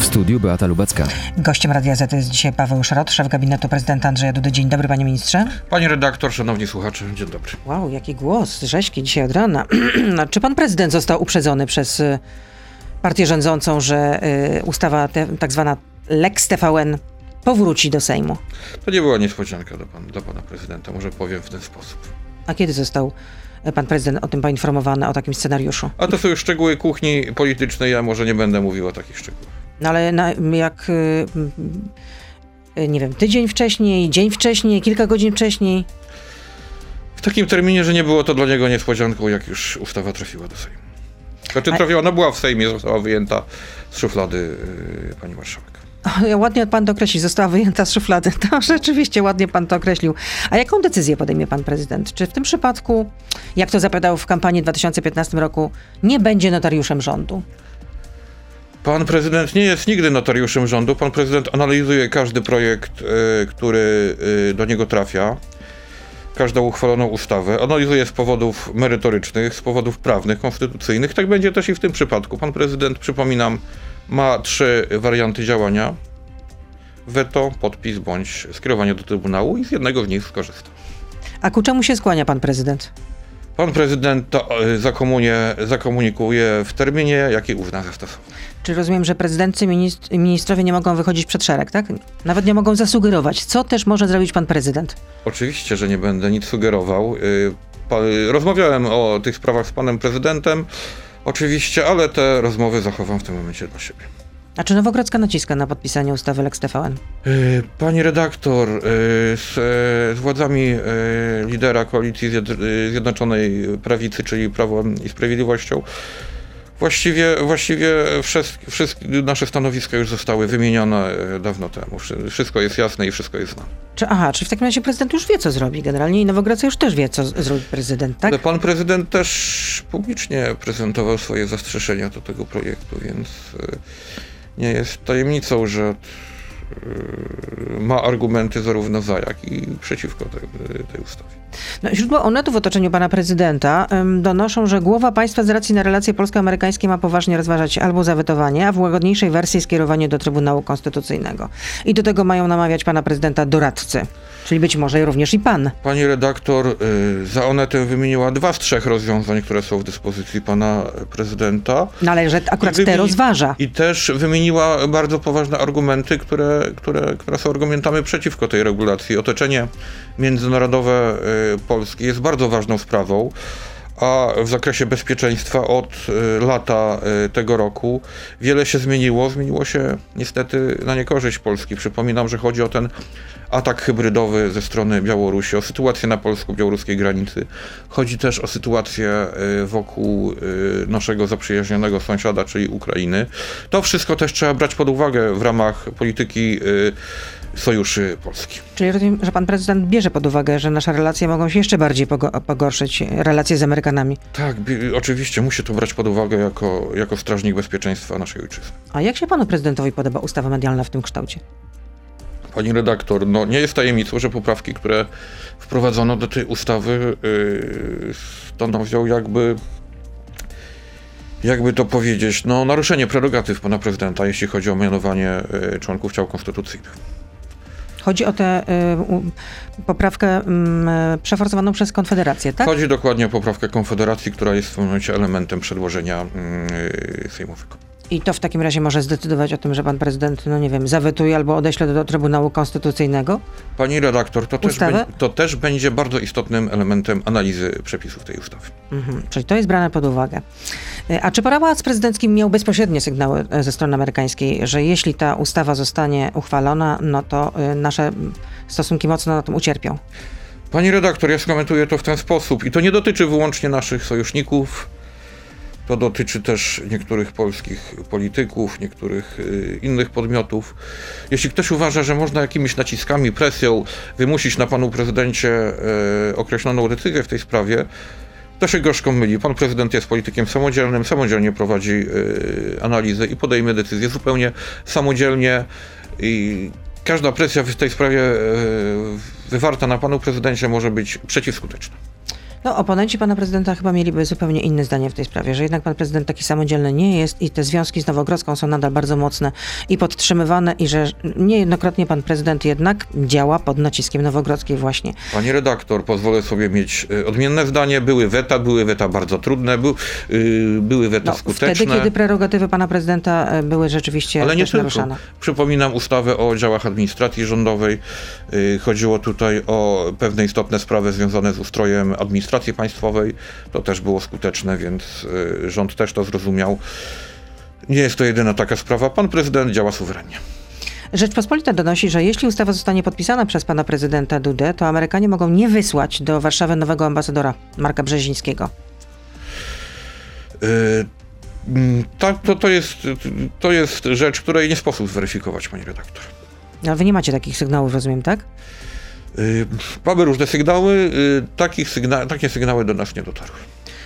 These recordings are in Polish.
W studiu Beata Lubecka. Gościem Radia Z jest dzisiaj Paweł Szrot, szef gabinetu prezydenta Andrzeja Dudy. Dzień dobry, panie ministrze. Pani redaktor, szanowni słuchacze, dzień dobry. Wow, jaki głos, rzeźki dzisiaj od rana. No, czy pan prezydent został uprzedzony przez y, partię rządzącą, że y, ustawa te, tak zwana Lex TVN powróci do Sejmu? To nie była niespodzianka dla, pan, dla pana prezydenta, może powiem w ten sposób. A kiedy został y, pan prezydent o tym poinformowany, o takim scenariuszu? A to są już szczegóły kuchni politycznej, ja może nie będę mówił o takich szczegółach. No ale na, jak, y, y, nie wiem, tydzień wcześniej, dzień wcześniej, kilka godzin wcześniej? W takim terminie, że nie było to dla niego niespodzianką, jak już ustawa trafiła do Sejmu. Znaczy trafiła, ona była w Sejmie, została wyjęta z szuflady yy, pani marszałek. Ładnie pan to określił, została wyjęta z szuflady. To rzeczywiście ładnie pan to określił. A jaką decyzję podejmie pan prezydent? Czy w tym przypadku, jak to zapowiadał w kampanii w 2015 roku, nie będzie notariuszem rządu? Pan prezydent nie jest nigdy notariuszem rządu. Pan prezydent analizuje każdy projekt, y, który y, do niego trafia, każdą uchwaloną ustawę. Analizuje z powodów merytorycznych, z powodów prawnych, konstytucyjnych. Tak będzie też i w tym przypadku. Pan prezydent, przypominam, ma trzy warianty działania. Weto, podpis bądź skierowanie do Trybunału i z jednego z nich skorzysta. A ku czemu się skłania pan prezydent? Pan prezydent to y, zakomunie, zakomunikuje w terminie, jaki uzna za stosowne. Czy rozumiem, że prezydency, minist- ministrowie nie mogą wychodzić przed szereg, tak? Nawet nie mogą zasugerować. Co też może zrobić pan prezydent? Oczywiście, że nie będę nic sugerował. Y, pa- Rozmawiałem o tych sprawach z panem prezydentem, oczywiście, ale te rozmowy zachowam w tym momencie dla siebie. A czy Nowogrodzka naciska na podpisanie ustawy Lex TVN? Y, Pani redaktor, y, z, e, z władzami e, lidera koalicji Zjed- Zjednoczonej Prawicy, czyli Prawem i Sprawiedliwością, właściwie, właściwie wszystkie, wszystkie nasze stanowiska już zostały wymienione e, dawno temu. Wszy- Wszystko jest jasne i wszystko jest znane. Czy, aha, czy w takim razie prezydent już wie, co zrobi generalnie i Nowogrodzka już też wie, co zrobi prezydent, tak? Ale pan prezydent też publicznie prezentował swoje zastrzeżenia do tego projektu, więc nie jest tajemnicą, że y, ma argumenty zarówno za, jak i przeciwko tej, tej ustawie. No, źródła Onetu w otoczeniu pana prezydenta donoszą, że głowa państwa z racji na relacje polsko-amerykańskie ma poważnie rozważać albo zawetowanie, a w łagodniejszej wersji skierowanie do Trybunału Konstytucyjnego. I do tego mają namawiać pana prezydenta doradcy, czyli być może również i pan. Pani redaktor y, za Onetem wymieniła dwa z trzech rozwiązań, które są w dyspozycji pana prezydenta. No ale że akurat te rozważa. I też wymieniła bardzo poważne argumenty, które, które, które są argumentami przeciwko tej regulacji. Otoczenie międzynarodowe y, Polski jest bardzo ważną sprawą. A w zakresie bezpieczeństwa od y, lata y, tego roku wiele się zmieniło. Zmieniło się niestety na niekorzyść Polski. Przypominam, że chodzi o ten atak hybrydowy ze strony Białorusi, o sytuację na polsko-białoruskiej granicy. Chodzi też o sytuację y, wokół naszego zaprzyjaźnionego sąsiada, czyli Ukrainy. To wszystko też trzeba brać pod uwagę w ramach polityki sojuszy Polski. Czyli rozumiem, że pan prezydent bierze pod uwagę, że nasze relacje mogą się jeszcze bardziej pogo- pogorszyć, relacje z Amerykanami. Tak, oczywiście musi to brać pod uwagę jako, jako strażnik bezpieczeństwa naszej ojczyzny. A jak się panu prezydentowi podoba ustawa medialna w tym kształcie? Pani redaktor, no nie jest tajemnicą, że poprawki, które wprowadzono do tej ustawy yy, stanowią jakby jakby to powiedzieć, no naruszenie prerogatyw pana prezydenta, jeśli chodzi o mianowanie yy, członków ciał konstytucyjnych. Chodzi o tę y, poprawkę y, przeforsowaną przez Konfederację, tak? Chodzi dokładnie o poprawkę Konfederacji, która jest w momencie elementem przedłożenia yy, sejmowego. I to w takim razie może zdecydować o tym, że pan prezydent, no nie wiem, zawetuje albo odeśle do, do Trybunału Konstytucyjnego? Pani redaktor, to też, bę- to też będzie bardzo istotnym elementem analizy przepisów tej ustawy. Mhm. Czyli to jest brane pod uwagę. Y, A czy pałac prezydencki miał bezpośrednie sygnały y, ze strony amerykańskiej, że jeśli ta ustawa zostanie uchwalona, no to y, nasze mm, stosunki mocno na tym ucierpią? Pani redaktor, ja skomentuję to w ten sposób i to nie dotyczy wyłącznie naszych sojuszników. To dotyczy też niektórych polskich polityków, niektórych y, innych podmiotów. Jeśli ktoś uważa, że można jakimiś naciskami, presją wymusić na panu prezydencie y, określoną decyzję w tej sprawie, to się gorzko myli. Pan prezydent jest politykiem samodzielnym, samodzielnie prowadzi y, analizę i podejmie decyzję zupełnie samodzielnie. I każda presja w tej sprawie y, wywarta na panu prezydencie może być przeciwskuteczna. No, oponenci pana prezydenta chyba mieliby zupełnie inne zdanie w tej sprawie, że jednak pan prezydent taki samodzielny nie jest i te związki z Nowogrodzką są nadal bardzo mocne i podtrzymywane i że niejednokrotnie pan prezydent jednak działa pod naciskiem Nowogrodzkiej właśnie. Pani redaktor, pozwolę sobie mieć y, odmienne zdanie. Były weta, były weta bardzo trudne, był, y, były weta No, skuteczne. wtedy, kiedy prerogatywy pana prezydenta e, były rzeczywiście Ale nie tylko. naruszane. Przypominam ustawę o działach administracji rządowej. Y, Chodziło tutaj o pewne istotne sprawy związane z ustrojem administracji państwowej. To też było skuteczne, więc y, rząd też to zrozumiał. Nie jest to jedyna taka sprawa. Pan prezydent działa suwerennie. Rzeczpospolita donosi, że jeśli ustawa zostanie podpisana przez pana prezydenta Dudę, to Amerykanie mogą nie wysłać do Warszawy nowego ambasadora Marka Brzezińskiego. Y, mm, Tak, to, to, jest, to jest rzecz, której nie sposób zweryfikować, pani redaktor. No, wy nie macie takich sygnałów, rozumiem, tak? Y, Mamy różne sygnały, y, takich sygna- takie sygnały do nas nie dotarły.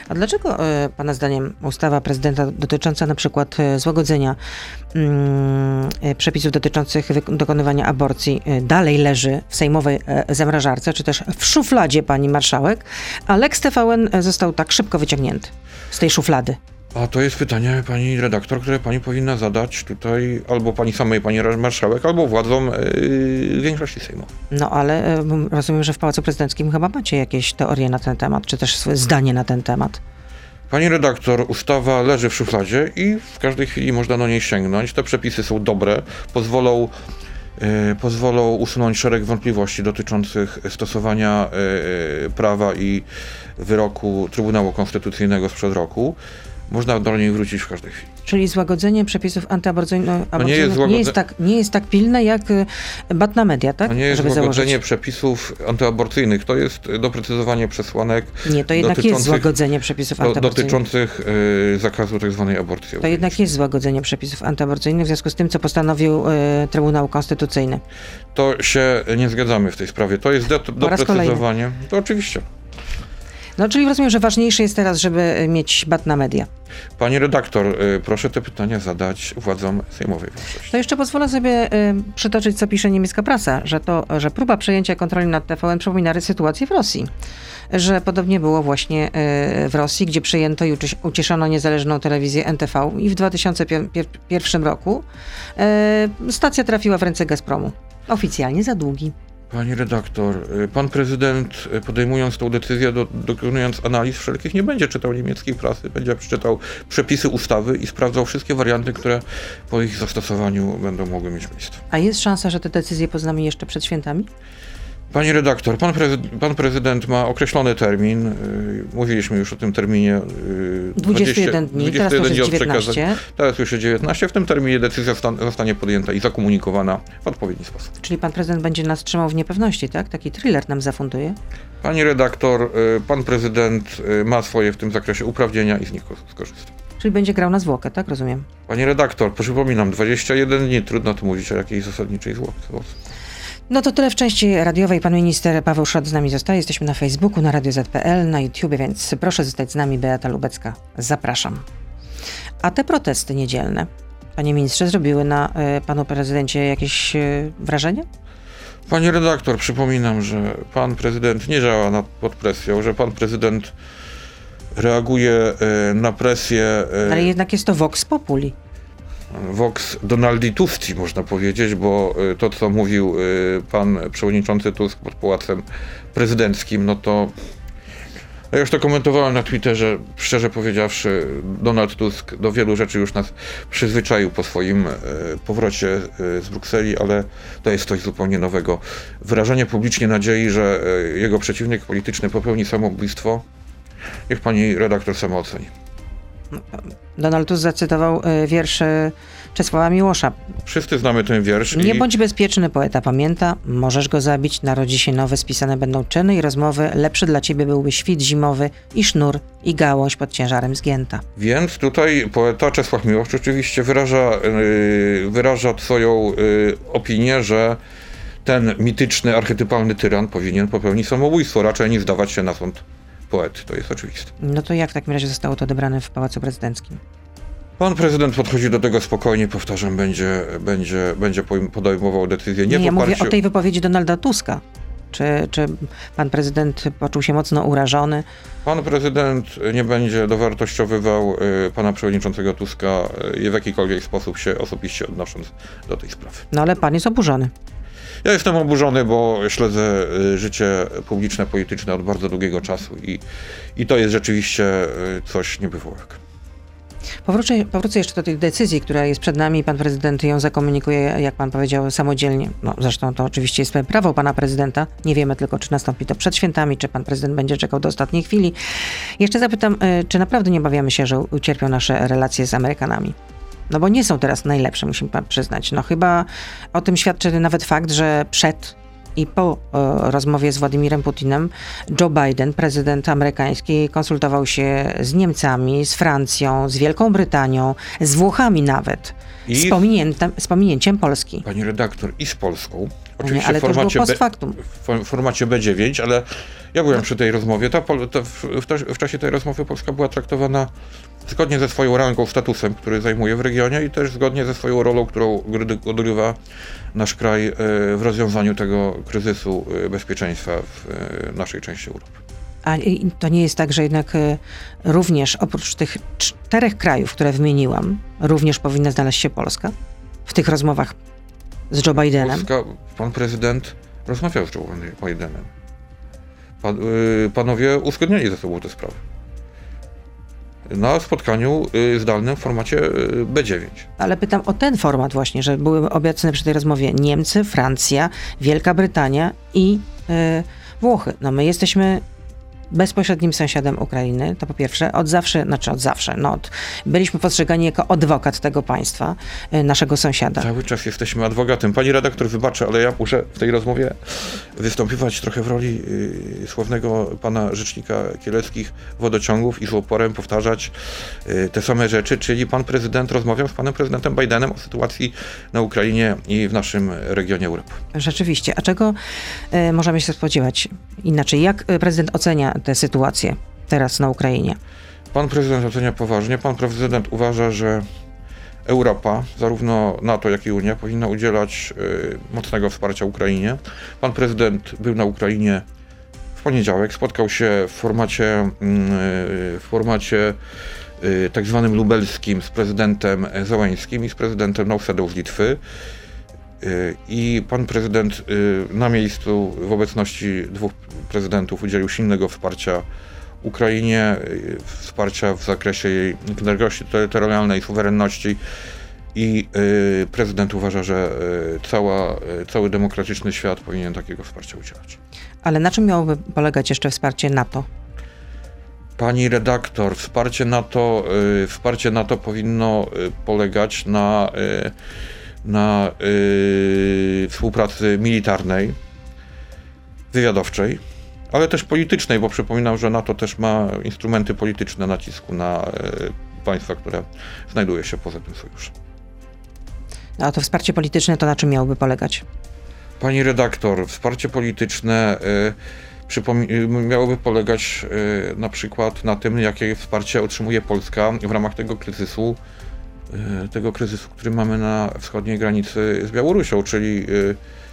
A dlaczego e, Pana zdaniem ustawa prezydenta dotycząca na przykład złagodzenia mm, przepisów dotyczących dokonywania aborcji dalej leży w sejmowej e, zamrażarce, czy też w szufladzie pani marszałek, a Lex TVN e, został tak szybko wyciągnięty z tej szuflady? A to jest pytanie, pani redaktor, które pani powinna zadać tutaj albo pani samej, pani marszałek, albo władzom yy, większości sejmowej. No ale e, rozumiem, że w Pałacu Prezydenckim chyba macie jakieś teorie na ten temat, czy też swoje zdanie na ten temat. Pani redaktor, ustawa leży w szufladzie i w każdej chwili można do niej sięgnąć. Te przepisy są dobre, pozwolą, yy, pozwolą usunąć szereg wątpliwości dotyczących stosowania prawa i wyroku Trybunału Konstytucyjnego sprzed roku. Można do niej wrócić w każdej chwili. Czyli złagodzenie przepisów antyaborcyjnych No nie jest nie, jest tak, nie jest tak pilne jak y, bat na media, tak? To nie jest Żeby złagodzenie założyć. przepisów antyaborcyjnych, to jest doprecyzowanie przesłanek Nie, to jednak jest złagodzenie przepisów antyaborcyjnych. dotyczących y, zakazu tzw. aborcji. To jednak jest złagodzenie przepisów antyaborcyjnych w związku z tym, co postanowił y, Trybunał Konstytucyjny. To się nie zgadzamy w tej sprawie. To jest do, doprecyzowanie. To oczywiście. No, czyli rozumiem, że ważniejsze jest teraz, żeby y, mieć bat na media. Pani redaktor, y, proszę te pytania zadać władzom sejmowej. To jeszcze pozwolę sobie y, przytoczyć, co pisze niemiecka prasa, że to, że próba przejęcia kontroli nad TVN przypomina sytuację w Rosji. Że podobnie było właśnie w Rosji, gdzie przejęto i uciszono niezależną telewizję NTV i w 2001 roku stacja trafiła w ręce Gazpromu. Oficjalnie za długi. Pani redaktor, y, pan prezydent y, podejmując tą decyzję, do, dokonując analiz wszelkich, nie będzie czytał niemieckiej prasy, będzie przeczytał przepisy ustawy i sprawdzał wszystkie warianty, które po ich zastosowaniu będą mogły mieć miejsce. A jest szansa, że te decyzje poznamy jeszcze przed świętami? Pani redaktor, pan, prezy- pan prezydent ma określony termin. y, Mówiliśmy już o tym terminie. y, 21 dni, teraz to już jest dni przekazania. 19. Teraz już jest 19. W tym terminie decyzja stan- zostanie podjęta i zakomunikowana w odpowiedni sposób. Czyli pan prezydent będzie nas trzymał w niepewności, tak? Taki thriller nam zafunduje. Pani redaktor, y, pan prezydent y, ma swoje w tym zakresie uprawnienia i z nich ko- skorzysta. Czyli będzie grał na zwłokę, tak? Rozumiem. Pani redaktor, przypominam, 21 dni, trudno tu mówić o jakiejś zasadniczej złocie. No to tyle w części radiowej. Pan minister Paweł Szrot z nami zostaje. Jesteśmy na Facebooku, na Radio ZPL, na YouTubie, więc proszę zostać z nami. Beata Lubecka. Zapraszam. A te protesty niedzielne, panie ministrze, zrobiły na y, panu prezydencie jakieś y, wrażenie? Pani redaktor, przypominam, że pan prezydent nie działa nad, pod presją, że pan prezydent reaguje y, na presję Ale jednak jest to vox populi. Vox Donaldi Tusti, można powiedzieć, bo y, to, co mówił y, pan przewodniczący Tusk pod Pałacem Prezydenckim, no to ja już to komentowałem na Twitterze, szczerze powiedziawszy, Donald Tusk do wielu rzeczy już nas przyzwyczaił po swoim y, powrocie z Brukseli, ale to jest coś zupełnie nowego. Wyrażanie publicznie nadziei, że jego przeciwnik polityczny popełni samobójstwo, niech pani redaktor sama oceni. Donald Tusk zacytował y, wiersz Czesława Miłosza. Wszyscy znamy ten wiersz. Nie i... bądź bezpieczny, poeta pamięta, możesz go zabić, narodzi się nowy, spisane będą czyny i rozmowy, lepszy dla ciebie byłby świt zimowy i sznur i gałąź pod ciężarem zgięta. Więc tutaj poeta Czesław Miłosz oczywiście wyraża, yy, wyraża swoją yy, opinię, że ten mityczny, archetypalny tyran powinien popełnić samobójstwo, raczej niż zdawać się na sąd To jest oczywiste. No to jak w takim razie zostało to odebrane w Pałacu Prezydenckim? Pan prezydent podchodzi do tego spokojnie, powtarzam, będzie, będzie, będzie podejmował decyzję nie, Nie, ja w mówię oparciu... o tej wypowiedzi Donalda Tuska. Czy, czy pan prezydent poczuł się mocno urażony? Pan prezydent nie będzie dowartościowywał y, pana przewodniczącego Tuska y, w jakikolwiek sposób się osobiście odnosząc do tej sprawy. No ale pan jest oburzony. Ja jestem oburzony, bo śledzę y, życie publiczne, polityczne od bardzo długiego czasu i, i to jest rzeczywiście coś niebywałego. Powrócę, powrócę jeszcze do tej decyzji, która jest przed nami. Pan prezydent ją zakomunikuje, jak pan powiedział, samodzielnie. No, zresztą to oczywiście jest prawo pana prezydenta. Nie wiemy tylko, czy nastąpi to przed świętami, czy pan prezydent będzie czekał do ostatniej chwili. Jeszcze zapytam, y, czy naprawdę nie obawiamy się, że ucierpią nasze relacje z Amerykanami? No bo nie są teraz najlepsze, musimy pan przyznać. No chyba o tym świadczy nawet fakt, że przed i po e, rozmowie z Władimirem Putinem Joe Biden, prezydent amerykański, konsultował się z Niemcami, z Francją, z Wielką Brytanią, z Włochami nawet. I z, pominięciem, z pominięciem Polski. Pani redaktor, i z Polską. Oczywiście nie, ale w, formacie to B, w formacie B9, ale ja byłem no. przy tej rozmowie. Ta, ta, w, w, czasie tej rozmowy Polska była traktowana zgodnie ze swoją rangą, statusem, który zajmuje w regionie i też zgodnie ze swoją rolą, którą odgrywa nasz kraj e, w rozwiązaniu tego kryzysu e, bezpieczeństwa w e, naszej części Europy. A to nie jest tak, że jednak również oprócz tych czterech krajów, które wymieniłam, również powinna znaleźć się Polska w tych rozmowach z Joe Bidenem? Polska, pan prezydent rozmawiał z Joe Bidenem. Pan, panowie uzgodnili ze sobą te sprawy na spotkaniu y, zdalnym w formacie y, B9. Ale pytam o ten format właśnie, że były obecne przy tej rozmowie Niemcy, Francja, Wielka Brytania i yy, Włochy. No my jesteśmy bezpośrednim sąsiadem Ukrainy, to po pierwsze, od zawsze, znaczy od zawsze, no, od, byliśmy postrzegani jako adwokat tego państwa, y, naszego sąsiada. Cały czas jesteśmy adwokatem. Pani redaktor, wybaczę, ale ja muszę w tej rozmowie wystąpiwać trochę w roli y, sławnego pana rzecznika kieleckich wodociągów i z oporem powtarzać y, te same rzeczy, czyli pan prezydent rozmawiał z panem prezydentem Bidenem o sytuacji na Ukrainie i w naszym regionie Europy. Rzeczywiście. A czego y, możemy się spodziewać? Inaczej, jak prezydent ocenia tę sytuację teraz na Ukrainie? Pan prezydent ocenia poważnie. Pan prezydent uważa, że Europa, zarówno NATO, jak i Unia, powinna udzielać y, mocnego wsparcia Ukrainie. Pan prezydent był na Ukrainie w poniedziałek, spotkał się w formacie, y, w formacie y, tak zwanym lubelskim z prezydentem Zełańskim i z prezydentem Nausedą z Litwy. Y, I pan prezydent y, na miejscu w obecności dwóch prezydentów udzielił silnego wsparcia Ukrainie, y, wsparcia w zakresie jej niepodległości terytorialnej, suwerenności i prezydent uważa, że cała, cały demokratyczny świat powinien takiego wsparcia udzielać. Ale na czym miałoby polegać jeszcze wsparcie NATO? Pani redaktor, wsparcie NATO, wsparcie NATO powinno polegać na na yy, współpracy militarnej, wywiadowczej, ale też politycznej, bo przypominam, że NATO też ma instrumenty polityczne nacisku na yy, państwa, które znajduje się poza tym sojuszem. A to wsparcie polityczne to na czym miałoby polegać? Pani redaktor, wsparcie polityczne y, miałoby polegać y, na przykład na tym, jakie wsparcie otrzymuje Polska w ramach tego kryzysu tego kryzysu, który mamy na wschodniej granicy z Białorusią, czyli e,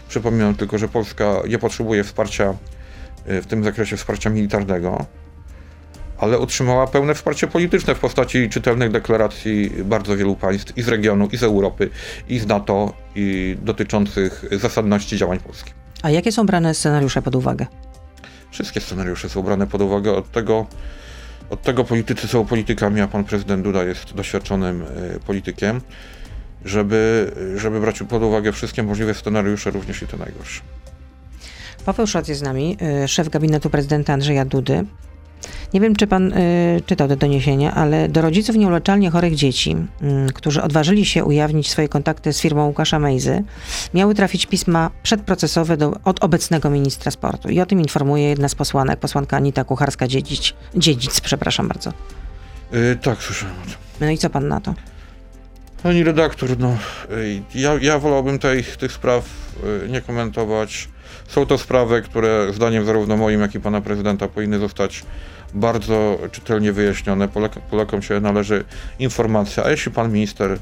przypominam tylko, że Polska nie potrzebuje wsparcia e, w tym zakresie wsparcia militarnego, ale otrzymała pełne wsparcie polityczne w postaci czytelnych deklaracji bardzo wielu państw i z regionu, i z Europy, i z NATO, i dotyczących zasadności działań Polski. A jakie są brane scenariusze pod uwagę? Wszystkie scenariusze są brane pod uwagę od tego, od tego politycy są politykami, a pan prezydent Duda jest doświadczonym e, politykiem, żeby, żeby brać pod uwagę wszystkie możliwe scenariusze, również i te najgorsze. Paweł Szac jest z nami, e, szef gabinetu prezydenta Andrzeja Dudy. Nie wiem, czy pan y, czytał te doniesienia, ale do rodziców nieuleczalnie chorych dzieci, y, którzy odważyli się ujawnić swoje kontakty z firmą Łukasza Mejzy, miały trafić pisma przedprocesowe do, od obecnego ministra sportu. I o tym informuje jedna z posłanek, posłanka Anita Kucharska-Dziedzic, Dziedzic, przepraszam bardzo. Yy, tak, słyszałem o tym. No i co pan na to? Pani redaktor, no, ja, ja wolałbym tej, tych spraw nie komentować. Są to sprawy, które zdaniem zarówno moim, jak i pana prezydenta powinny zostać bardzo czytelnie wyjaśnione. Polak Polakom się należy informacja, a jeśli pan minister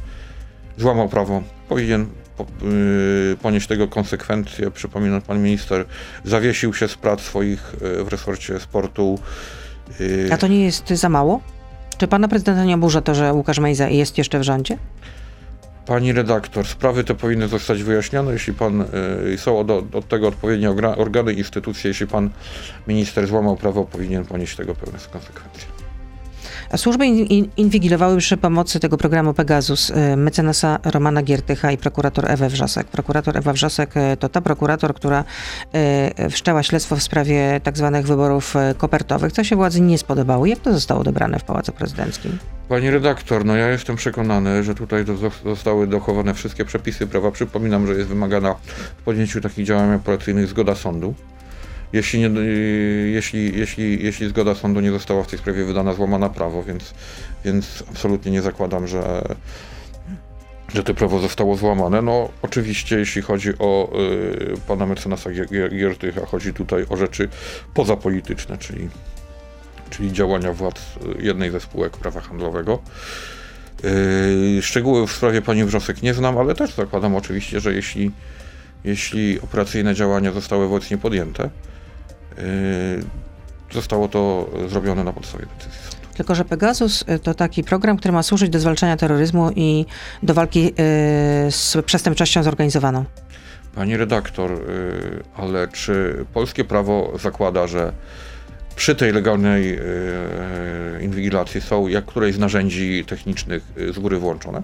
złamał prawo, powinien po, yy, ponieść tego konsekwencje. Przypominam, pan minister zawiesił się z prac swoich yy, w resorcie sportu. Yy. A to nie jest za mało? Czy pana prezydenta nie oburza to, że Łukasz Mejza jest jeszcze w rządzie? Pani redaktor, sprawy te powinny zostać wyjaśnione, jeśli pan, y, są od, od tego odpowiednie organy, instytucje, jeśli pan minister złamał prawo, powinien ponieść tego pełne konsekwencje. A służby in, inwigilowały przy pomocy tego programu Pegasus y, mecenasa Romana Giertycha i prokurator Ewę Wrzosek. Prokurator Ewa Wrzosek y, to ta prokurator, która y, wszczęła śledztwo w sprawie tak zwanych wyborów kopertowych, co się władzy nie spodobało. Jak to zostało odebrane w Pałacu Prezydenckim? Pani redaktor, no ja jestem przekonany, że tutaj zostały dochowane wszystkie przepisy prawa. Przypominam, że jest wymagana w podjęciu takich działań operacyjnych zgoda sądu. Jeśli, nie, jeśli, jeśli, jeśli zgoda sądu nie została w tej sprawie wydana, złamana prawo, więc, więc absolutnie nie zakładam, że, że to prawo zostało złamane. No oczywiście jeśli chodzi o y, pana mecenasa Giertycha, chodzi tutaj o rzeczy pozapolityczne, czyli, czyli działania władz jednej ze spółek prawa handlowego. Yy, szczegóły w sprawie pani Wrzosek nie znam, ale też zakładam oczywiście, że jeśli, jeśli operacyjne działania zostały wobec nie podjęte, zostało to zrobione na podstawie decyzji sądu. Tylko, że Pegasus y, to taki program, który ma służyć do zwalczania terroryzmu i do walki yy, z przestępczością zorganizowaną. Pani redaktor, yy, ale czy polskie prawo zakłada, że przy tej legalnej inwigilacji są jak któreś z narzędzi technicznych z góry włączone?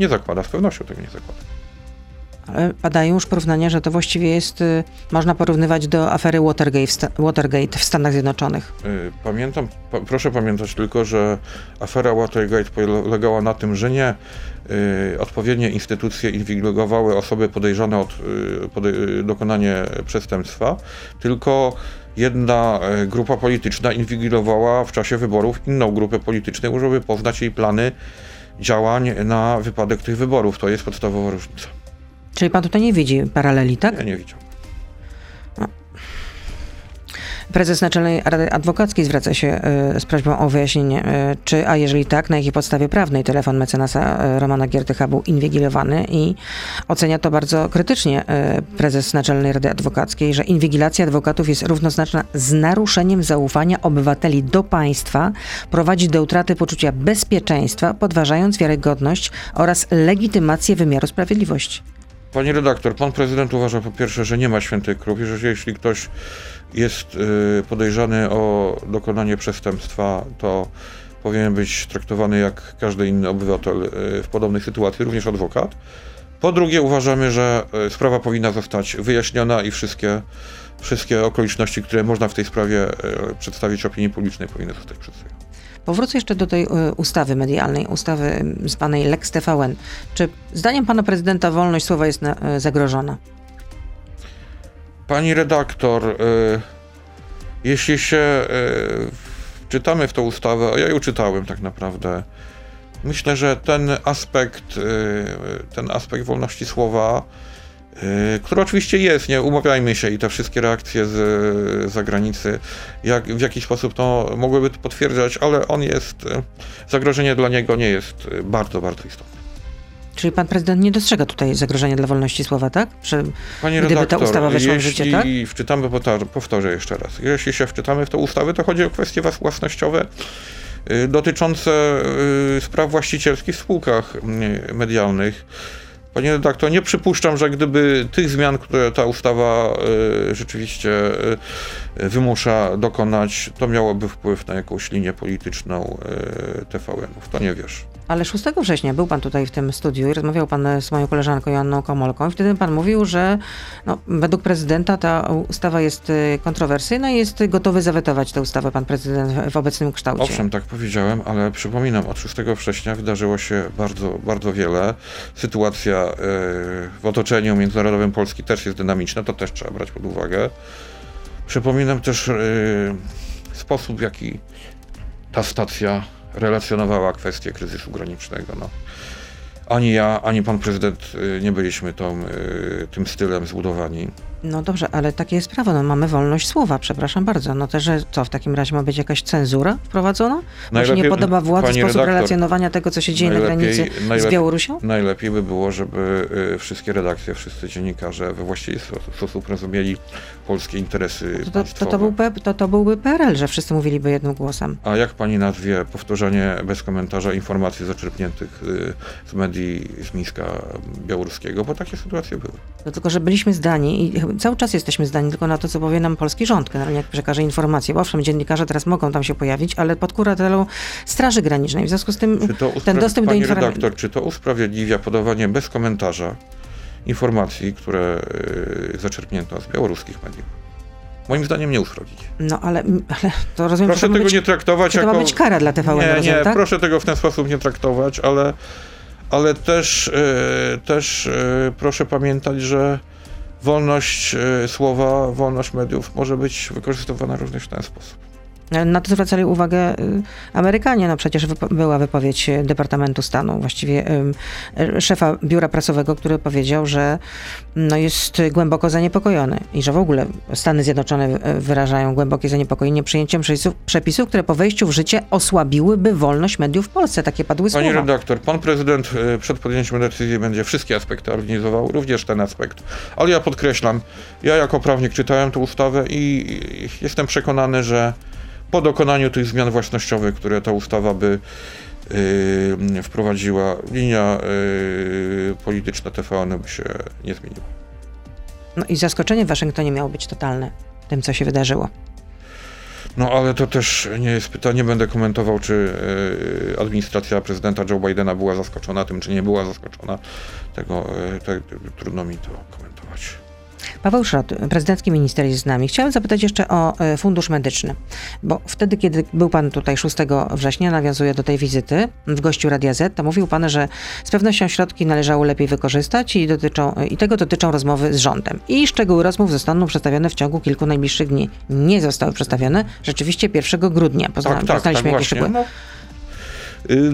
Nie zakłada, z pewnością tego nie zakłada padają już porównania, że to właściwie jest, y, można porównywać do afery Watergate w, Watergate w Stanach Zjednoczonych. Y, pamiętam, proszę pamiętać tylko, że afera Watergate polegała na tym, że nie y, odpowiednie instytucje inwigilowały osoby podejrzane o dokonanie przestępstwa, tylko jedna grupa polityczna inwigilowała w czasie wyborów inną grupę polityczną, żeby poznać jej plany działań na wypadek tych wyborów. To jest podstawowa różnica. Czyli pan tutaj nie widzi paraleli, tak? Ja nie widział. Prezes Naczelnej Rady Adwokackiej zwraca się y, z prośbą o wyjaśnienie, y, czy, a jeżeli tak, na jakiej podstawie prawnej telefon mecenasa y, Romana Giertycha był inwigilowany i ocenia to bardzo krytycznie prezes Naczelnej Rady Adwokackiej, że inwigilacja adwokatów jest równoznaczna z naruszeniem zaufania obywateli do państwa, prowadzi do utraty poczucia bezpieczeństwa, podważając wiarygodność oraz legitymację wymiaru sprawiedliwości. Pani redaktor, pan prezydent uważa po pierwsze, że nie ma świętej krwi, że jeśli ktoś jest y, podejrzany o dokonanie przestępstwa, to powinien być traktowany jak każdy inny obywatel y, w podobnej sytuacji, również adwokat. Po drugie, uważamy, że y, sprawa powinna zostać wyjaśniona i wszystkie, wszystkie okoliczności, które można w tej sprawie przedstawić opinii publicznej, powinny zostać przedstawione. Powrócę jeszcze do tej e, ustawy medialnej, ustawy zwanej Lex TVN. Czy zdaniem pana prezydenta wolność słowa jest e, zagrożona? Pani redaktor, y, jeśli się czytamy w tą ustawę, a ja ją czytałem tak naprawdę, myślę, że ten aspekt, ten aspekt wolności słowa który oczywiście jest, nie umawiajmy się i te wszystkie reakcje z zagranicy, jak, w jakiś sposób to mogłyby to potwierdzać, ale on jest, y, zagrożenie dla niego nie jest bardzo, bardzo istotne. Czyli pan prezydent nie dostrzega tutaj zagrożenia dla wolności słowa, tak? Że, Panie gdyby redaktor, ta ustawa weszła w życie, tak? Jeśli wczytamy, powtórzę jeszcze raz, jeśli się wczytamy w tę ustawę, to chodzi o kwestie własnościowe dotyczące spraw właścicielskich w spółkach medialnych. Panie redaktor, nie przypuszczam, że gdyby tych zmian, które ta ustawa y, rzeczywiście y, wymusza dokonać, to miałoby wpływ na jakąś linię polityczną y, TVN-ów. To nie wiesz. Ale 6 września był pan tutaj w tym studiu i rozmawiał pan z moją koleżanką Joanną Komolką i wtedy pan mówił, że no, według prezydenta ta ustawa jest y, kontrowersyjna i jest gotowy zawetować tę ustawę pan prezydent w obecnym kształcie. Owszem, tak powiedziałem, ale przypominam, od 6 września wydarzyło się bardzo, bardzo wiele. Sytuacja y, w otoczeniu międzynarodowym Polski też jest dynamiczna, to też trzeba brać pod uwagę. Przypominam też sposób, w jaki ta stacja relacjonowała kwestię kryzysu granicznego. No. Ani ja, ani pan prezydent y, nie byliśmy tą, y, tym stylem zbudowani. No dobrze, ale takie jest prawo, no mamy wolność słowa, przepraszam bardzo. No też, że co, w takim razie ma być jakaś cenzura wprowadzona? Bo się nie podoba władzy sposób redaktor, relacjonowania tego, co się dzieje na granicy z Białorusią? Najlepiej by było, żeby y, wszystkie redakcje, wszyscy dziennikarze we właściwy spo- sposób rozumieli polskie interesy To, to, to, to, był, to, to byłby PRL, że wszyscy mówiliby jednym głosem. A jak pani nazwie powtórzenie bez komentarza informacji zaczerpniętych y, z medii z Mińska białoruskiego? Bo takie sytuacje były. No tylko, że byliśmy zdani i cały czas jesteśmy zdani tylko na to, co powie nam polski rząd, generalnie jak przekaże informacje. Bo owszem, dziennikarze teraz mogą tam się pojawić, ale pod kuratelą Straży Granicznej. W związku z tym ten dostęp do informacji... redaktor, czy to usprawiedliwia podawanie bez komentarza informacji, które y, zaczerpnięto z białoruskich mediów? Moim zdaniem nie usprawiedliwia. No ale, ale to rozumiem, Proszę że to tego być, nie traktować to jako... ma być kara dla TVN, Nie, rozumiem, nie, tak? proszę tego w ten sposób nie traktować, ale, ale też, e, też e, proszę pamiętać, że wolność słowa, wolność mediów może być wykorzystywana również w ten sposób. Na to zwracali uwagę y, Amerykanie. No przecież wypo- była wypowiedź y, Departamentu Stanu, właściwie y, szefa biura prasowego, który powiedział, że no, jest głęboko zaniepokojony i że w ogóle Stany Zjednoczone wyrażają głębokie zaniepokojenie przyjęciem przepisów, które po wejściu w życie osłabiłyby wolność mediów w Polsce. Takie padły Pani słowa. redaktor, pan prezydent przed podjęciem decyzji będzie wszystkie aspekty analizował, również ten aspekt. Ale ja podkreślam, ja jako prawnik czytałem tę ustawę i jestem przekonany, że po dokonaniu tych zmian własnościowych, które ta ustawa by e, wprowadziła, linia e, polityczna TVN by się nie zmieniła. No i zaskoczenie w Waszyngtonie miało być totalne tym, co się wydarzyło. No ale to też nie jest pytanie, nie będę komentował, czy e, administracja prezydenta Joe Bidena była zaskoczona tym, czy nie była zaskoczona. Tego e, te, trudno mi to komentować. Paweł Szrot, prezydencki minister jest z nami. Chciałem zapytać jeszcze o e, fundusz medyczny, bo wtedy, kiedy był pan tutaj 6 września, nawiązuję do tej wizyty w gościu Radia Z, to mówił pan, że z pewnością środki należało lepiej wykorzystać i, dotyczą, i tego dotyczą rozmowy z rządem. I szczegóły rozmów zostaną przedstawione w ciągu kilku najbliższych dni. Nie zostały przedstawione rzeczywiście 1 grudnia. Pozna, Tak, tak, tak poznaliśmy jakieś właśnie. szczegóły. No,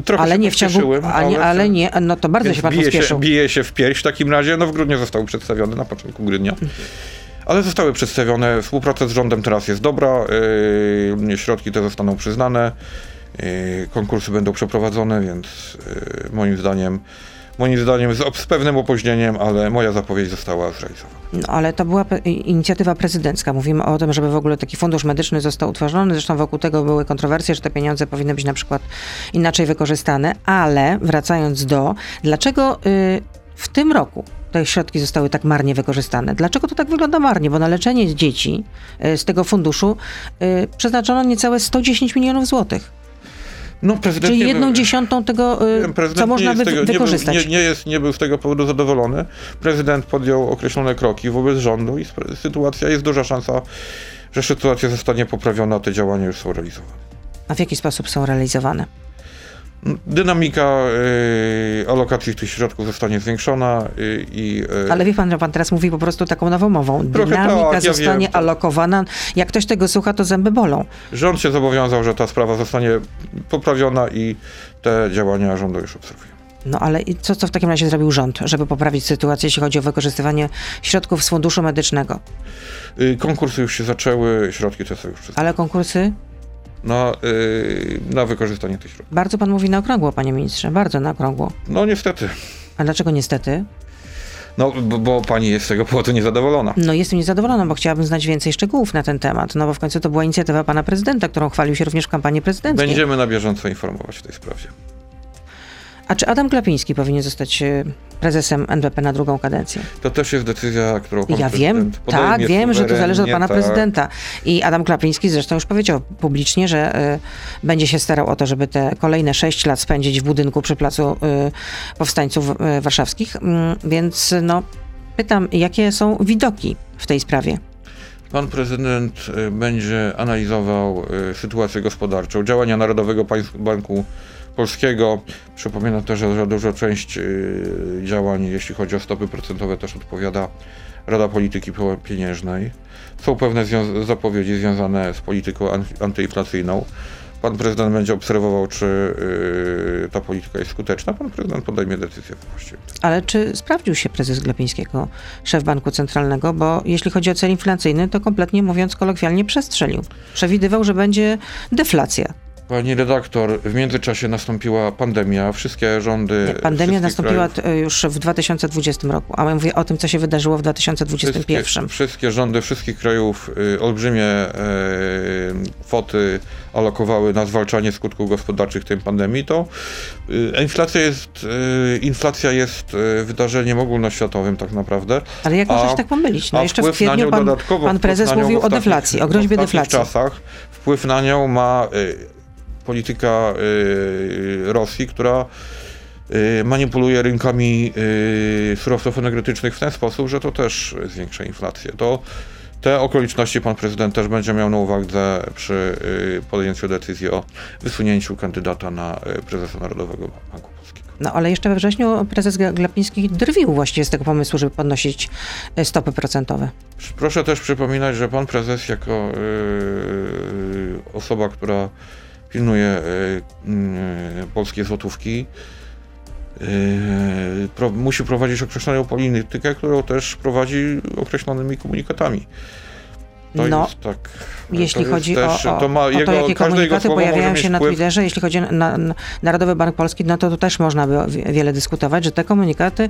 trochę Ale się nie w ciągu, pospieszyłem, a nie, ale nie, no to bardzo się pan bije pospieszył. się, bije się w pierś w takim razie. No w grudniu zostały przedstawione, na początku grudnia. Ale zostały przedstawione. Współpraca z rządem teraz jest dobra. y, środki te zostaną przyznane. y, konkursy będą przeprowadzone, więc y, moim zdaniem moim zdaniem z, pewnym opóźnieniem, ale moja zapowiedź została zrealizowana. No, ale to była inicjatywa prezydencka. Mówimy o tym, żeby w ogóle taki fundusz medyczny został utworzony. Zresztą wokół tego były kontrowersje, że te pieniądze powinny być na przykład inaczej wykorzystane. Ale wracając do, dlaczego y, w tym roku te środki zostały tak marnie wykorzystane? Dlaczego to tak wygląda marnie? Bo na leczenie dzieci y, z tego funduszu y, przeznaczono niecałe 110 milionów złotych. No, prezydent Czyli jedną był- dziesiątą tego, y, prezydent co można wy- tego- nie był- wykorzystać. Nie, nie, jest, nie był z tego powodu zadowolony. Prezydent podjął określone kroki wobec rządu i sytuacja, jest duża szansa, że sytuacja zostanie poprawiona, te działania już są realizowane. A w jaki sposób są realizowane? Dynamika y, alokacji tych środków zostanie zwiększona y, i y, Ale wie pan, że pan teraz mówi po prostu taką nową mową. Dynamika tak, ja zostanie wiem, to- alokowana. Jak ktoś tego słucha, to zęby bolą. rząd się zobowiązał, że ta sprawa zostanie poprawiona i te działania rządu już obserwujemy. No ale i co, co w takim razie zrobił rząd, żeby poprawić sytuację, jeśli chodzi o wykorzystywanie środków z funduszu medycznego? Y, konkursy już się zaczęły, środki te są już wszystkie Ale konkursy? Na, y, na wykorzystanie tych środków. Bardzo pan mówi na okrągło, panie ministrze. Bardzo na okrągło. No niestety. A dlaczego niestety? No, bo, bo pani jest z tego powodu niezadowolona. No jestem niezadowolona, bo chciałabym znać więcej szczegółów na ten temat. No bo w końcu to była inicjatywa pana prezydenta, którą chwalił się również w kampanii prezydenckiej. Będziemy na bieżąco informować w tej sprawie. A czy Adam Glapiński powinien zostać e, prezesem NBP na drugą kadencję? To też jest decyzja, którą pan Ja wiem, tak, wiem, że to zależy od pana tak. prezydenta. I Adam Klapiński zresztą już powiedział publicznie, że y, będzie się starał o to, żeby te kolejne sześć lat spędzić w budynku przy placu y, powstańców y, warszawskich. Mm, więc no, pytam, jakie są widoki w tej sprawie? Pan prezydent będzie analizował sytuację gospodarczą, działania Narodowego Banku Polskiego. Przypominam też, że za dużą część y, działań, jeśli chodzi o stopy procentowe, też odpowiada Rada Polityki Pieniężnej. Są pewne zwią- zapowiedzi związane z polityką an- antyinflacyjną. pan prezydent będzie obserwował, czy y, ta polityka jest skuteczna, pan prezydent podejmie decyzję właściwie. Ale czy sprawdził się prezes Glapiński jako szef Banku Centralnego? Bo jeśli chodzi o cel inflacyjny, to kompletnie mówiąc kolokwialnie przestrzelił. Przewidywał, że będzie deflacja. Pani redaktor, w międzyczasie nastąpiła pandemia, wszystkie rządy. Nie, pandemia wszystkich nastąpiła krajów- już w 2020 roku, a ja mówię o tym, co się wydarzyło w 2021. Wszystkie, wszystkie rządy wszystkich krajów y, olbrzymie e, kwoty alokowały na zwalczanie skutków gospodarczych tej pandemii, to y, inflacja jest, y, inflacja jest y, wydarzeniem ogólnoświatowym tak naprawdę. Ale jak można się tak pomylić? No jeszcze w kwietniu nią pan, pan prezes mówił w o deflacji, o groźbie w deflacji. czasach wpływ na nią ma y, polityka y, Rosji, która y, manipuluje rynkami y, surowców energetycznych w ten sposób, że to też zwiększa inflację. To te okoliczności pan prezydent też będzie miał na uwadze przy podjęciu decyzji o wysunięciu kandydata na prezesa Narodowego Banku Polskiego. No ale jeszcze we wrześniu prezes Gla- Glapiński drwił właściwie z tego pomysłu, żeby podnosić stopy procentowe. Proszę też przypominać, że pan prezes jako y, osoba, która pilnuje y, y, polskie złotówki, y, pro, musi prowadzić określoną politykę, którą też prowadzi określonymi komunikatami. To No, jest tak. Jeśli chodzi jest o, też, o, to ma o jego, to, jakie komunikaty pojawiają się na wpływ. Twitterze, jeśli chodzi o na, na Narodowy Bank Polski, no to tu też można by wiele dyskutować, że te komunikaty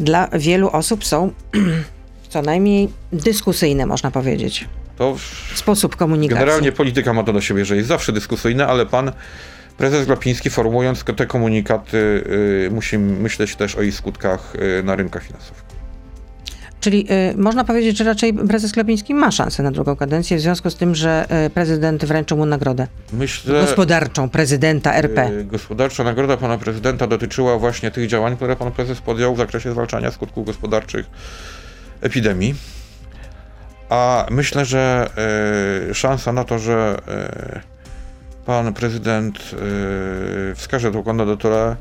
dla wielu osób są co najmniej dyskusyjne, można powiedzieć. To Sposób komunikacji. Generalnie polityka ma to do siebie, że jest zawsze dyskusyjna, ale pan prezes Glapiński formułując te komunikaty y, musi myśleć też o ich skutkach y, na rynkach finansowych. Czyli y, można powiedzieć, że raczej prezes Glapiński ma szansę na drugą kadencję w związku z tym, że y, prezydent wręczył mu nagrodę Myślę, gospodarczą prezydenta RP. y, gospodarcza nagroda pana prezydenta dotyczyła właśnie tych działań, które pan prezes podjął w zakresie zwalczania skutków gospodarczych epidemii. A myślę, że y, szansa na to, że y, pan prezydent y, wskaże tą kandydaturę,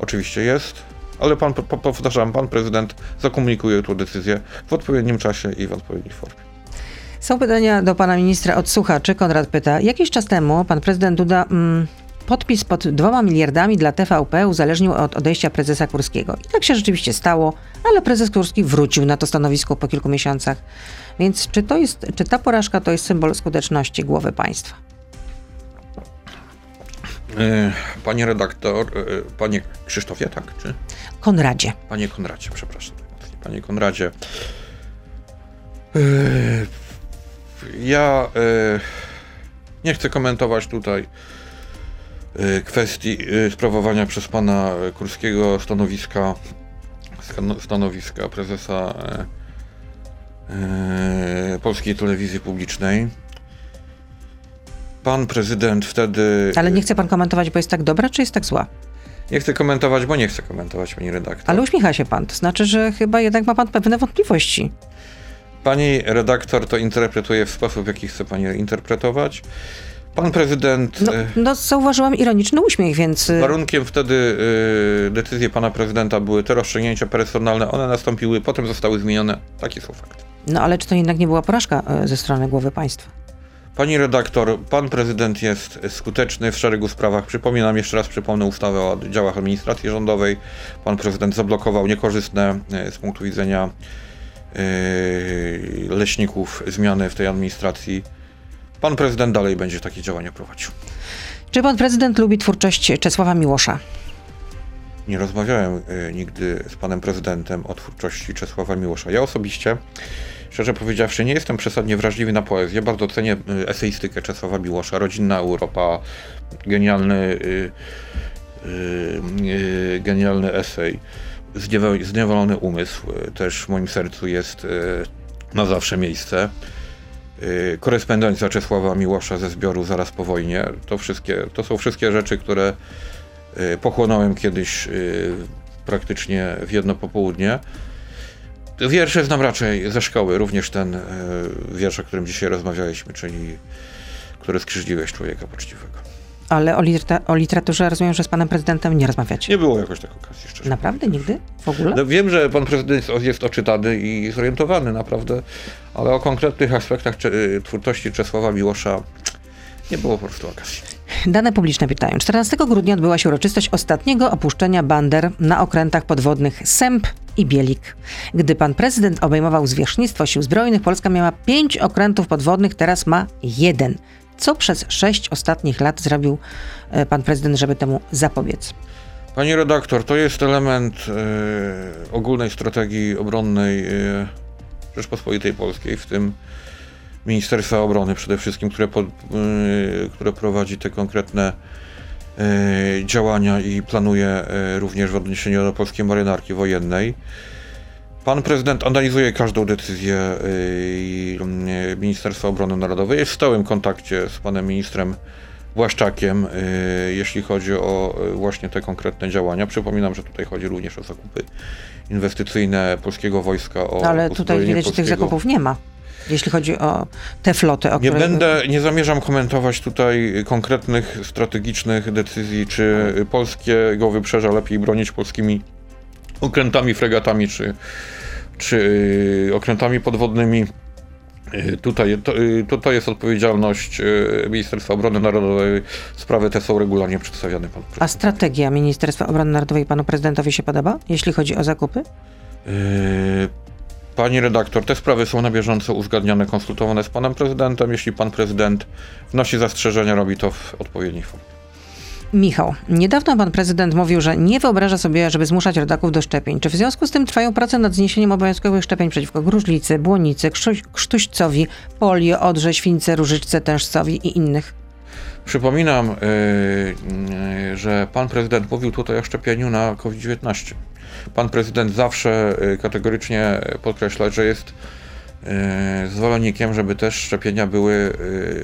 oczywiście jest, ale pan, po, po- powtarzam, pan prezydent zakomunikuje tę decyzję w odpowiednim czasie i w odpowiedniej formie. Są pytania do pana ministra od słuchaczy. Konrad pyta, jakiś czas temu pan prezydent Duda mm, podpis pod dwoma miliardami dla TVP uzależnił od odejścia prezesa Kurskiego. I tak się rzeczywiście stało, ale prezes Kurski wrócił na to stanowisko po kilku miesiącach. Więc czy, to jest, czy ta porażka to jest symbol skuteczności głowy państwa? Y, Panie redaktor, y, panie Krzysztofie, tak? Czy? Konradzie. Panie Konradzie, przepraszam. Panie Konradzie. Yy, Ja nie chcę komentować tutaj kwestii yy, sprawowania przez pana Kurskiego stanowiska stanowiska prezesa yy, Polskiej Telewizji Publicznej. Pan prezydent wtedy. Ale nie chce pan komentować, bo jest tak dobra, czy jest tak zła? Nie chcę komentować, bo nie chcę komentować, pani redaktor. Ale uśmiecha się pan. To znaczy, że chyba jednak ma pan pewne wątpliwości. Pani redaktor to interpretuje w sposób, jaki chce pani interpretować. Pan prezydent. No, e, no zauważyłam ironiczny uśmiech, więc... y, Warunkiem wtedy e, decyzje pana prezydenta były te rozstrzygnięcia personalne. One nastąpiły, potem zostały zmienione. Takie są fakty. No ale czy to jednak nie była porażka y, ze strony głowy państwa? Pani redaktor, pan prezydent jest skuteczny w szeregu sprawach. Przypominam, jeszcze raz przypomnę ustawę o działach administracji rządowej. Pan prezydent zablokował niekorzystne e, z punktu widzenia e, leśników zmiany w tej administracji. Pan prezydent dalej będzie takie działania prowadził. Czy pan prezydent lubi twórczość Czesława Miłosza? Nie rozmawiałem e, nigdy z panem prezydentem o twórczości Czesława Miłosza. Ja osobiście, szczerze powiedziawszy, nie jestem przesadnie wrażliwy na poezję. Bardzo cenię e, eseistykę Czesława Miłosza, Rodzinna Europa, genialny, e, e, genialny esej. Zniewolony umysł też w moim sercu jest na zawsze miejsce. E, Korespondencja Czesława Miłosza ze zbioru Zaraz po wojnie. To, wszystkie, to są wszystkie rzeczy, które e, pochłonąłem kiedyś e, praktycznie w jedno popołudnie. Wiersze znam raczej ze szkoły, również ten wiersz, o którym dzisiaj rozmawialiśmy, czyli który skrzywdziłeś człowieka poczciwego. Ale o, o literaturze rozumiem, że z panem prezydentem nie rozmawiacie. Nie było jakoś takiej okazji, szczerze. Naprawdę? Nigdy? W ogóle? No, wiem, że pan prezydent jest- jest oczytany i zorientowany naprawdę, ale o konkretnych aspektach y, twórczości Czesława Miłosza nie było po prostu okazji. Dane publiczne pytają. 14 grudnia odbyła się uroczystość ostatniego opuszczenia bander na okrętach podwodnych Sęp i Bielik. Gdy pan prezydent obejmował zwierzchnictwo sił zbrojnych, Polska miała pięć okrętów podwodnych, teraz ma jeden. Co przez sześć ostatnich lat zrobił e, pan prezydent, żeby temu zapobiec? Pani redaktor, to jest element e, ogólnej strategii obronnej e, Rzeczpospolitej Polskiej, w tym Ministerstwa Obrony przede wszystkim, które, y, które prowadzi te konkretne y, działania i planuje y, również w odniesieniu do polskiej marynarki wojennej. Pan prezydent analizuje każdą decyzję Ministerstwa Obrony Narodowej. Jest w stałym kontakcie z panem ministrem Błaszczakiem, jeśli chodzi o właśnie te konkretne działania. Przypominam, że tutaj chodzi również o zakupy inwestycyjne polskiego wojska. O Ale tutaj widać, że tych zakupów nie ma jeśli chodzi o te floty. O nie będę, nie zamierzam komentować tutaj konkretnych strategicznych decyzji, czy polskiego wybrzeża lepiej bronić polskimi okrętami, fregatami, czy, czy okrętami podwodnymi. Tutaj to, to, to, jest odpowiedzialność Ministerstwa Obrony Narodowej. Sprawy te są regularnie przedstawiane panu A strategia Ministerstwa Obrony Narodowej panu prezydentowi się podoba, jeśli chodzi o zakupy? Pani redaktor, te sprawy są na bieżąco uzgadniane, konsultowane z panem prezydentem. Jeśli pan prezydent wnosi zastrzeżenia, robi to w odpowiedniej formie. Michał, niedawno pan prezydent mówił, że nie wyobraża sobie, żeby zmuszać rodaków do szczepień. Czy w związku z tym trwają prace nad zniesieniem obowiązkowych szczepień przeciwko gruźlicy, błonicy, krztuścowi, polio, odrze, śwince, różyczce, tężcowi i innych? Przypominam, yy, yy, że pan prezydent mówił tutaj o szczepieniu na COVID-19. Pan prezydent zawsze yy, kategorycznie podkreśla, że jest zwolennikiem, żeby też szczepienia były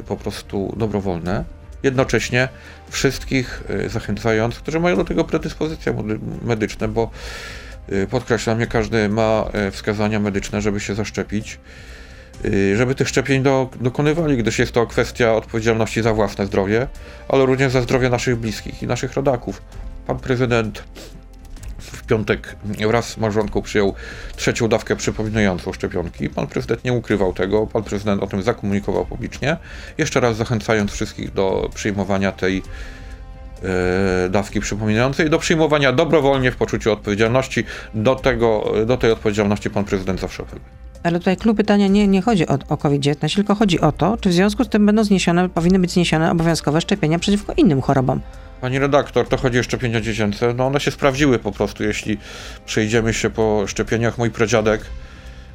po prostu dobrowolne. Jednocześnie wszystkich zachęcając, którzy mają do tego predyspozycje medyczne, bo podkreślam, nie każdy ma wskazania medyczne, żeby się zaszczepić. Y, żeby tych szczepień do, dokonywali, gdyż jest to kwestia odpowiedzialności za własne zdrowie, ale również za zdrowie naszych bliskich i naszych rodaków. Pan prezydent w piątek wraz z małżonką przyjął trzecią dawkę przypominającą szczepionki. Pan prezydent nie ukrywał tego, pan prezydent o tym zakomunikował publicznie, jeszcze raz zachęcając wszystkich do przyjmowania tej e, dawki przypominającej, do przyjmowania dobrowolnie w poczuciu odpowiedzialności. Do, tego, do tej odpowiedzialności pan prezydent zawsze apeluje. Ale tutaj klub pytania nie, nie chodzi o, o COVID-19, tylko chodzi o to, czy w związku z tym będą zniesione, powinny być zniesione obowiązkowe szczepienia przeciwko innym chorobom. Pani redaktor, to chodzi o szczepienia dziecięce. No one się sprawdziły po prostu, jeśli przejdziemy się po szczepieniach. Mój pradziadek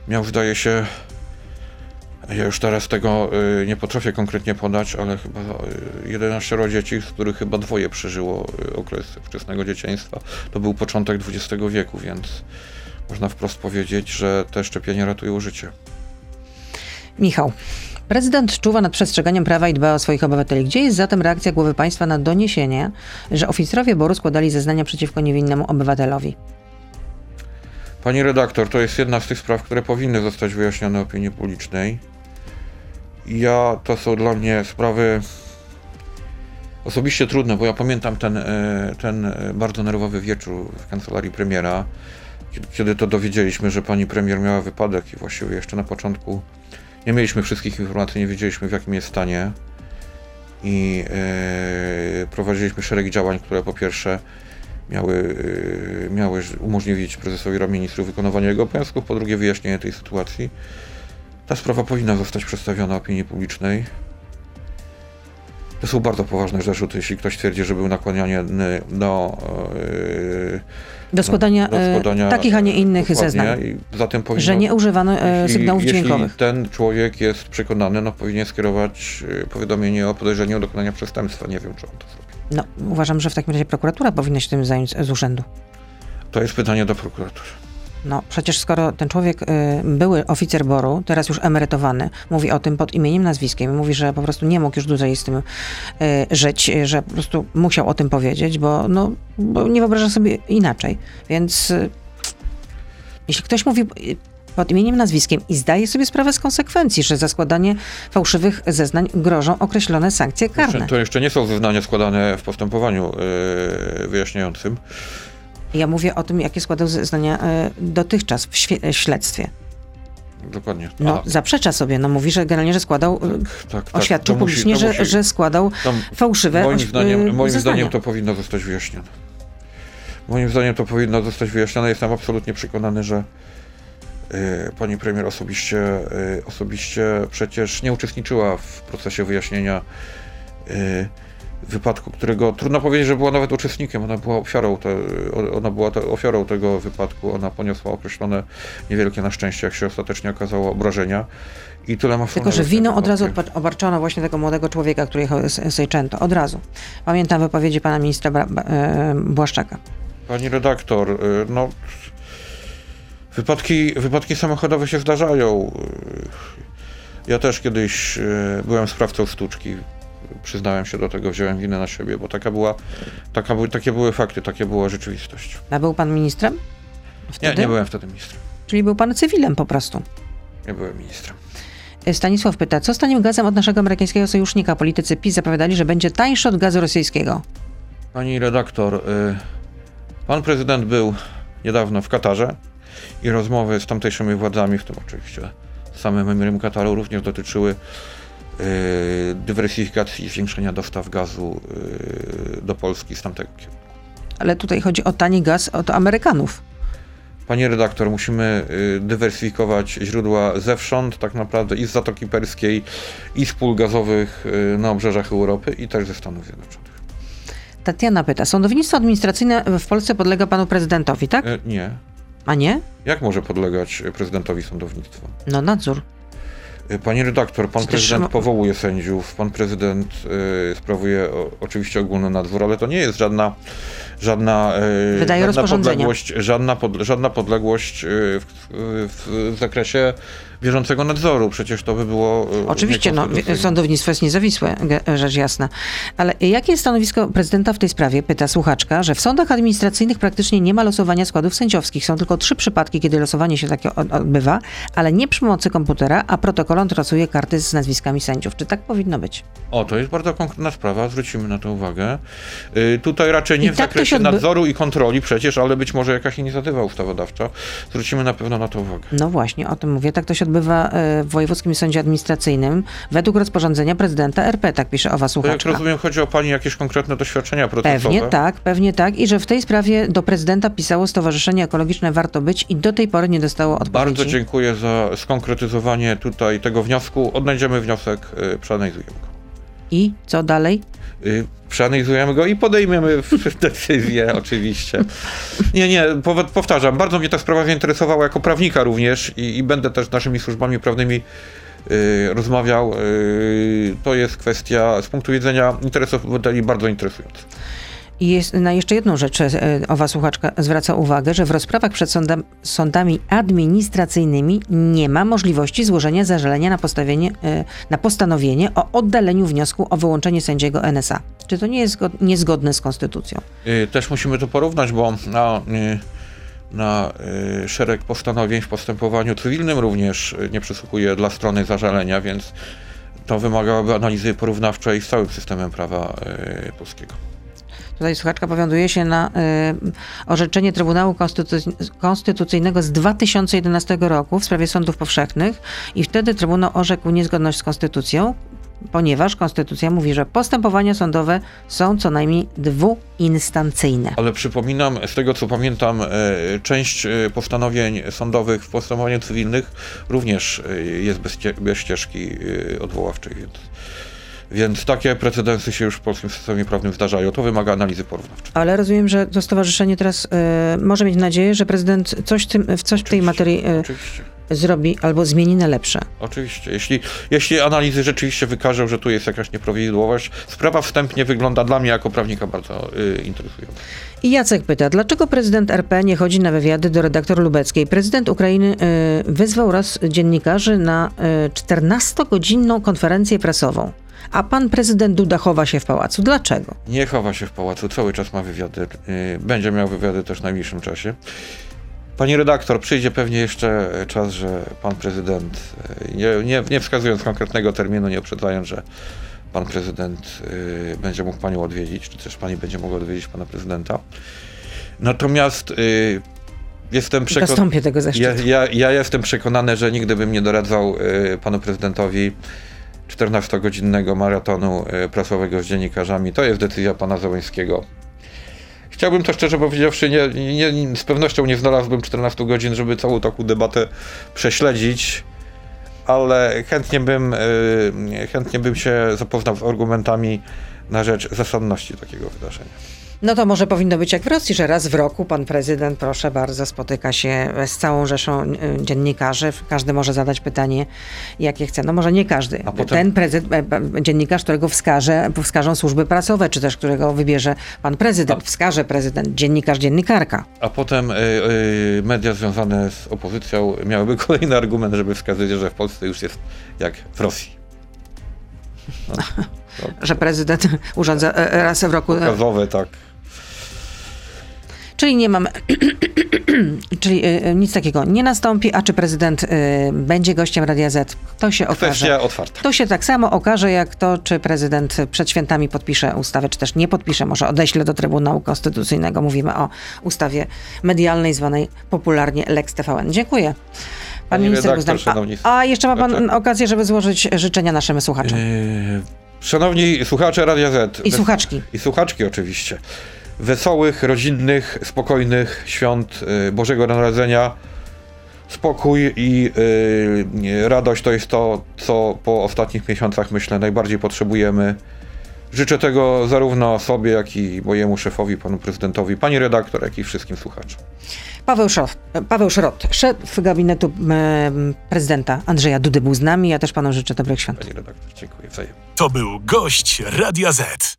miał, zdaje się, ja już teraz tego y, nie potrafię konkretnie podać, ale chyba y, 11 dzieci, z których chyba dwoje przeżyło y, okres wczesnego dzieciństwa. To był początek XX wieku, więc można wprost powiedzieć, że te szczepienia ratują życie. Michał. Prezydent czuwa nad przestrzeganiem prawa i dba o swoich obywateli. Gdzie jest zatem reakcja głowy państwa na doniesienie, że oficerowie Boru składali zeznania przeciwko niewinnemu obywatelowi? Pani redaktor, to jest jedna z tych spraw, które powinny zostać wyjaśnione opinii publicznej. Ja, to są dla mnie sprawy osobiście trudne, bo ja pamiętam ten, e, ten bardzo nerwowy wieczór w kancelarii premiera, kiedy to dowiedzieliśmy, że pani premier miała wypadek i właściwie jeszcze na początku nie mieliśmy wszystkich informacji, nie wiedzieliśmy w jakim jest stanie i e, prowadziliśmy szereg działań, które po pierwsze miały, e, miały umożliwić prezesowi Rady Ministrów wykonywanie jego obowiązków, po drugie wyjaśnienie tej sytuacji. Ta sprawa powinna zostać przedstawiona opinii publicznej. To są bardzo poważne zarzuty, jeśli ktoś twierdzi, że był nakłaniany do yy, do składania, do e, składania takich, a nie innych zeznań. powinno, że nie używano jeśli, sygnałów jeśli dźwiękowych. ten człowiek jest przekonany, no powinien skierować e, powiadomienie o podejrzeniu o dokonania przestępstwa. Nie wiem, czy on to zrobi. No, uważam, że w takim razie prokuratura powinna się tym zająć z urzędu. To jest pytanie do prokuratury. No przecież skoro ten człowiek, y, były oficer Boru, teraz już emerytowany, mówi o tym pod imieniem, nazwiskiem, mówi, że po prostu nie mógł już dłużej z tym y, żyć, że po prostu musiał o tym powiedzieć, bo, no, bo nie wyobraża sobie inaczej. Więc y, jeśli ktoś mówi pod imieniem, nazwiskiem i zdaje sobie sprawę z konsekwencji, że za składanie fałszywych zeznań grożą określone sankcje karne. To jeszcze nie są zeznania składane w postępowaniu yy, wyjaśniającym. Ja mówię o tym, jakie składał zeznania e, dotychczas w śledztwie. dokładnie. No, A, zaprzecza sobie. 'No mówi, że generalnie, że składał, tak, tak, oświadczył to musi- publicznie, to że, musi- że składał to fałszywe Moim zdaniem, moim zeznania. zdaniem to powinno zostać wyjaśnione. Moim zdaniem to powinno zostać wyjaśnione. Jestem absolutnie przekonany, że y, pani premier osobiście, y, osobiście przecież nie uczestniczyła w procesie wyjaśnienia y, wypadku, którego trudno powiedzieć, że była nawet uczestnikiem. Ona była ofiarą, te, ona była te, ofiarą tego wypadku. Ona poniosła określone niewielkie na szczęście, jak się ostatecznie okazało, obrażenia. I tyle ma Tylko, że winą od razu obarczono właśnie tego młodego człowieka, który jechał z Sejczęto. Od razu. Pamiętam wypowiedzi pana ministra Bra- e, Błaszczaka. Pani redaktor, y, no wypadki, wypadki samochodowe się zdarzają. Ja też kiedyś y, byłem sprawcą sztuczki. Przyznałem się do tego, wziąłem winę na siebie, bo taka była, taka, były- takie były fakty, takie była rzeczywistość. A był pan ministrem? Nie, Wtedy? nie byłem wtedy ministrem. Czyli był pan cywilem po prostu. Nie byłem ministrem. E, Stanisław pyta, co z tanim gazem od naszego amerykańskiego sojusznika? Politycy PiS zapowiadali, że będzie tańszy od gazu rosyjskiego. Pani redaktor, y, pan prezydent był niedawno w Katarze i rozmowy z tamtejszymi władzami, w tym oczywiście z samym emirem Kataru, również dotyczyły dywersyfikacji i zwiększenia dostaw gazu y, do Polski z tamtego kierunku. Ale tutaj chodzi o tani gaz od Amerykanów. Pani redaktor, musimy y, dywersyfikować źródła zewsząd, tak naprawdę i z Zatoki Perskiej, i z pól gazowych y, na obrzeżach Europy, i też ze Stanów Zjednoczonych. Tatiana pyta, sądownictwo administracyjne w Polsce podlega panu prezydentowi, tak? Y, nie. A nie? Jak może podlegać prezydentowi sądownictwo? No nadzór. Panie redaktor, pan prezydent powołuje sędziów, pan prezydent y, sprawuje o, oczywiście ogólny nadzór, ale to nie jest żadna żadna, y, żadna podległość, żadna, pod, żadna podległość y, w, w, w zakresie bieżącego nadzoru. Przecież to by było. y, Oczywiście, no, sądownictwo jest niezawisłe, rzecz jasna. Ale jakie jest stanowisko prezydenta w tej sprawie? Pyta słuchaczka, że w sądach administracyjnych praktycznie nie ma losowania składów sędziowskich. Są tylko trzy przypadki, kiedy losowanie się takie od- odbywa, ale nie przy pomocy komputera, a protokolant trasuje karty z nazwiskami sędziów. Czy tak powinno być? O, to jest bardzo konkretna sprawa, zwrócimy na to uwagę. Y, tutaj raczej nie I w tak zakresie odby- nadzoru i kontroli przecież, ale być może jakaś inicjatywa ustawodawcza. Zwrócimy na pewno na to uwagę. No właśnie, o tym mówię. Tak to się odbywa e, w Wojewódzkim Sądzie Administracyjnym według rozporządzenia prezydenta RP, tak pisze owa To jak słuchaczka. rozumiem, chodzi o Pani jakieś konkretne doświadczenia procesowe? Pewnie tak, pewnie tak. I że w tej sprawie do prezydenta pisało Stowarzyszenie Ekologiczne Warto Być i do tej pory nie dostało odpowiedzi. Bardzo dziękuję za skonkretyzowanie tutaj tego wniosku. Odnajdziemy wniosek, y, przeanalizujemy go. I co dalej? Y, Przeanalizujemy go i podejmiemy decyzję, oczywiście. Nie, nie, pow- powtarzam, bardzo mnie ta sprawa zainteresowała jako prawnika również i, i będę też z naszymi służbami prawnymi y, rozmawiał. Y, to jest kwestia z punktu widzenia interesów obywateli bardzo interesująca. I jest, na jeszcze jedną rzecz e, owa słuchaczka zwraca uwagę, że w rozprawach przed sądam, sądami administracyjnymi nie ma możliwości złożenia zażalenia na, postawienie, e, na postanowienie o oddaleniu wniosku o wyłączenie sędziego NSA. Czy to nie jest zgod- niezgodne z konstytucją? Y, Też musimy to porównać, bo na, na szereg postanowień w postępowaniu cywilnym również nie przysługuje dla strony zażalenia, więc to wymagałoby analizy porównawczej z całym systemem prawa polskiego. Tutaj słuchaczka powiązuje się na y, orzeczenie Trybunału Konstytuc- Konstytucyjnego z 2011 roku w sprawie sądów powszechnych i wtedy Trybunał orzekł niezgodność z konstytucją, ponieważ konstytucja mówi, że postępowania sądowe są co najmniej dwuinstancyjne. Ale przypominam, z tego co pamiętam, e, część e, postanowień sądowych w postępowaniach cywilnych również e, jest bez, ście- bez ścieżki odwoławczej, więc, więc takie precedensy się już w polskim systemie prawnym zdarzają. To wymaga analizy porównawczej. Ale rozumiem, że to stowarzyszenie teraz y, może mieć nadzieję, że prezydent coś, tym, w coś w tej materii y, zrobi albo zmieni na lepsze. Oczywiście. Jeśli, jeśli analizy rzeczywiście wykażą, że tu jest jakaś nieprawidłowość, sprawa wstępnie wygląda dla mnie jako prawnika bardzo y, interesująco. I Jacek pyta, dlaczego prezydent RP nie chodzi na wywiady do redaktor Lubeckiej? Prezydent Ukrainy y, wyzwał raz dziennikarzy na y, 14-godzinną konferencję prasową, a pan prezydent Duda chowa się w pałacu. Dlaczego? Nie chowa się w pałacu, cały czas ma wywiady. y, Będzie miał wywiady też w najbliższym czasie. Pani redaktor, przyjdzie pewnie jeszcze czas, że pan prezydent, y, nie, nie, nie wskazując konkretnego terminu, nie uprzedzając, że pan prezydent y, będzie mógł panią odwiedzić, czy też pani będzie mogła odwiedzić pana prezydenta. Natomiast y, Jestem przekonany. Tego Ja, zaszczytu. ja, ja jestem przekonany, że nigdy bym nie doradzał y, panu prezydentowi 14-godzinnego maratonu y, prasowego z dziennikarzami. To jest decyzja pana Załęskiego. Chciałbym to szczerze powiedziawszy, nie, nie, z pewnością nie znalazłbym 14 godzin, żeby całą taką debatę prześledzić, ale chętnie bym, y, chętnie bym się zapoznał z argumentami na rzecz zasadności takiego wydarzenia. No to może powinno być jak w Rosji, że raz w roku pan prezydent, proszę bardzo, spotyka się z całą rzeszą y, dziennikarzy. Każdy może zadać pytanie, jakie chce. No może nie każdy. A potem- Ten prezydent, e, dziennikarz, którego wskaże, wskażą służby prasowe, czy też którego wybierze pan prezydent, wskaże prezydent, dziennikarz, dziennikarka. A potem y, y, media związane z opozycją miałyby kolejny argument, żeby wskazać, że w Polsce już jest jak w Rosji. No, Że prezydent urządza e, raz w roku. e, Pokazowe, tak. Czyli nie mamy. Czyli y, nic takiego nie nastąpi, a czy prezydent y, będzie gościem Radia Z, to się okaże. Kwestia otwarta. To się tak samo okaże, jak to, czy prezydent przed świętami podpisze ustawę, czy też nie podpisze, może odeśle do Trybunału Konstytucyjnego. Mówimy o ustawie medialnej zwanej popularnie Lex TVN. Dziękuję. Pan Pani minister redaktor, Guzdan. A, a jeszcze ma pan słuchacze. okazję, żeby złożyć życzenia naszym słuchaczom. Yy, szanowni słuchacze Radia Z. I słuchaczki. I słuchaczki oczywiście. Wesołych, rodzinnych, spokojnych świąt y, Bożego Narodzenia. Spokój i y, radość to jest to, co po ostatnich miesiącach myślę najbardziej potrzebujemy. Życzę tego zarówno sobie, jak i mojemu szefowi, panu prezydentowi, pani redaktor, jak i wszystkim słuchaczom. Paweł Szrot, Paweł Szrot szef gabinetu prezydenta Andrzeja Dudy był z nami. Ja też panu życzę dobrych świąt. Pani redaktor, dziękuję wzajemnie. To był gość Radia Z.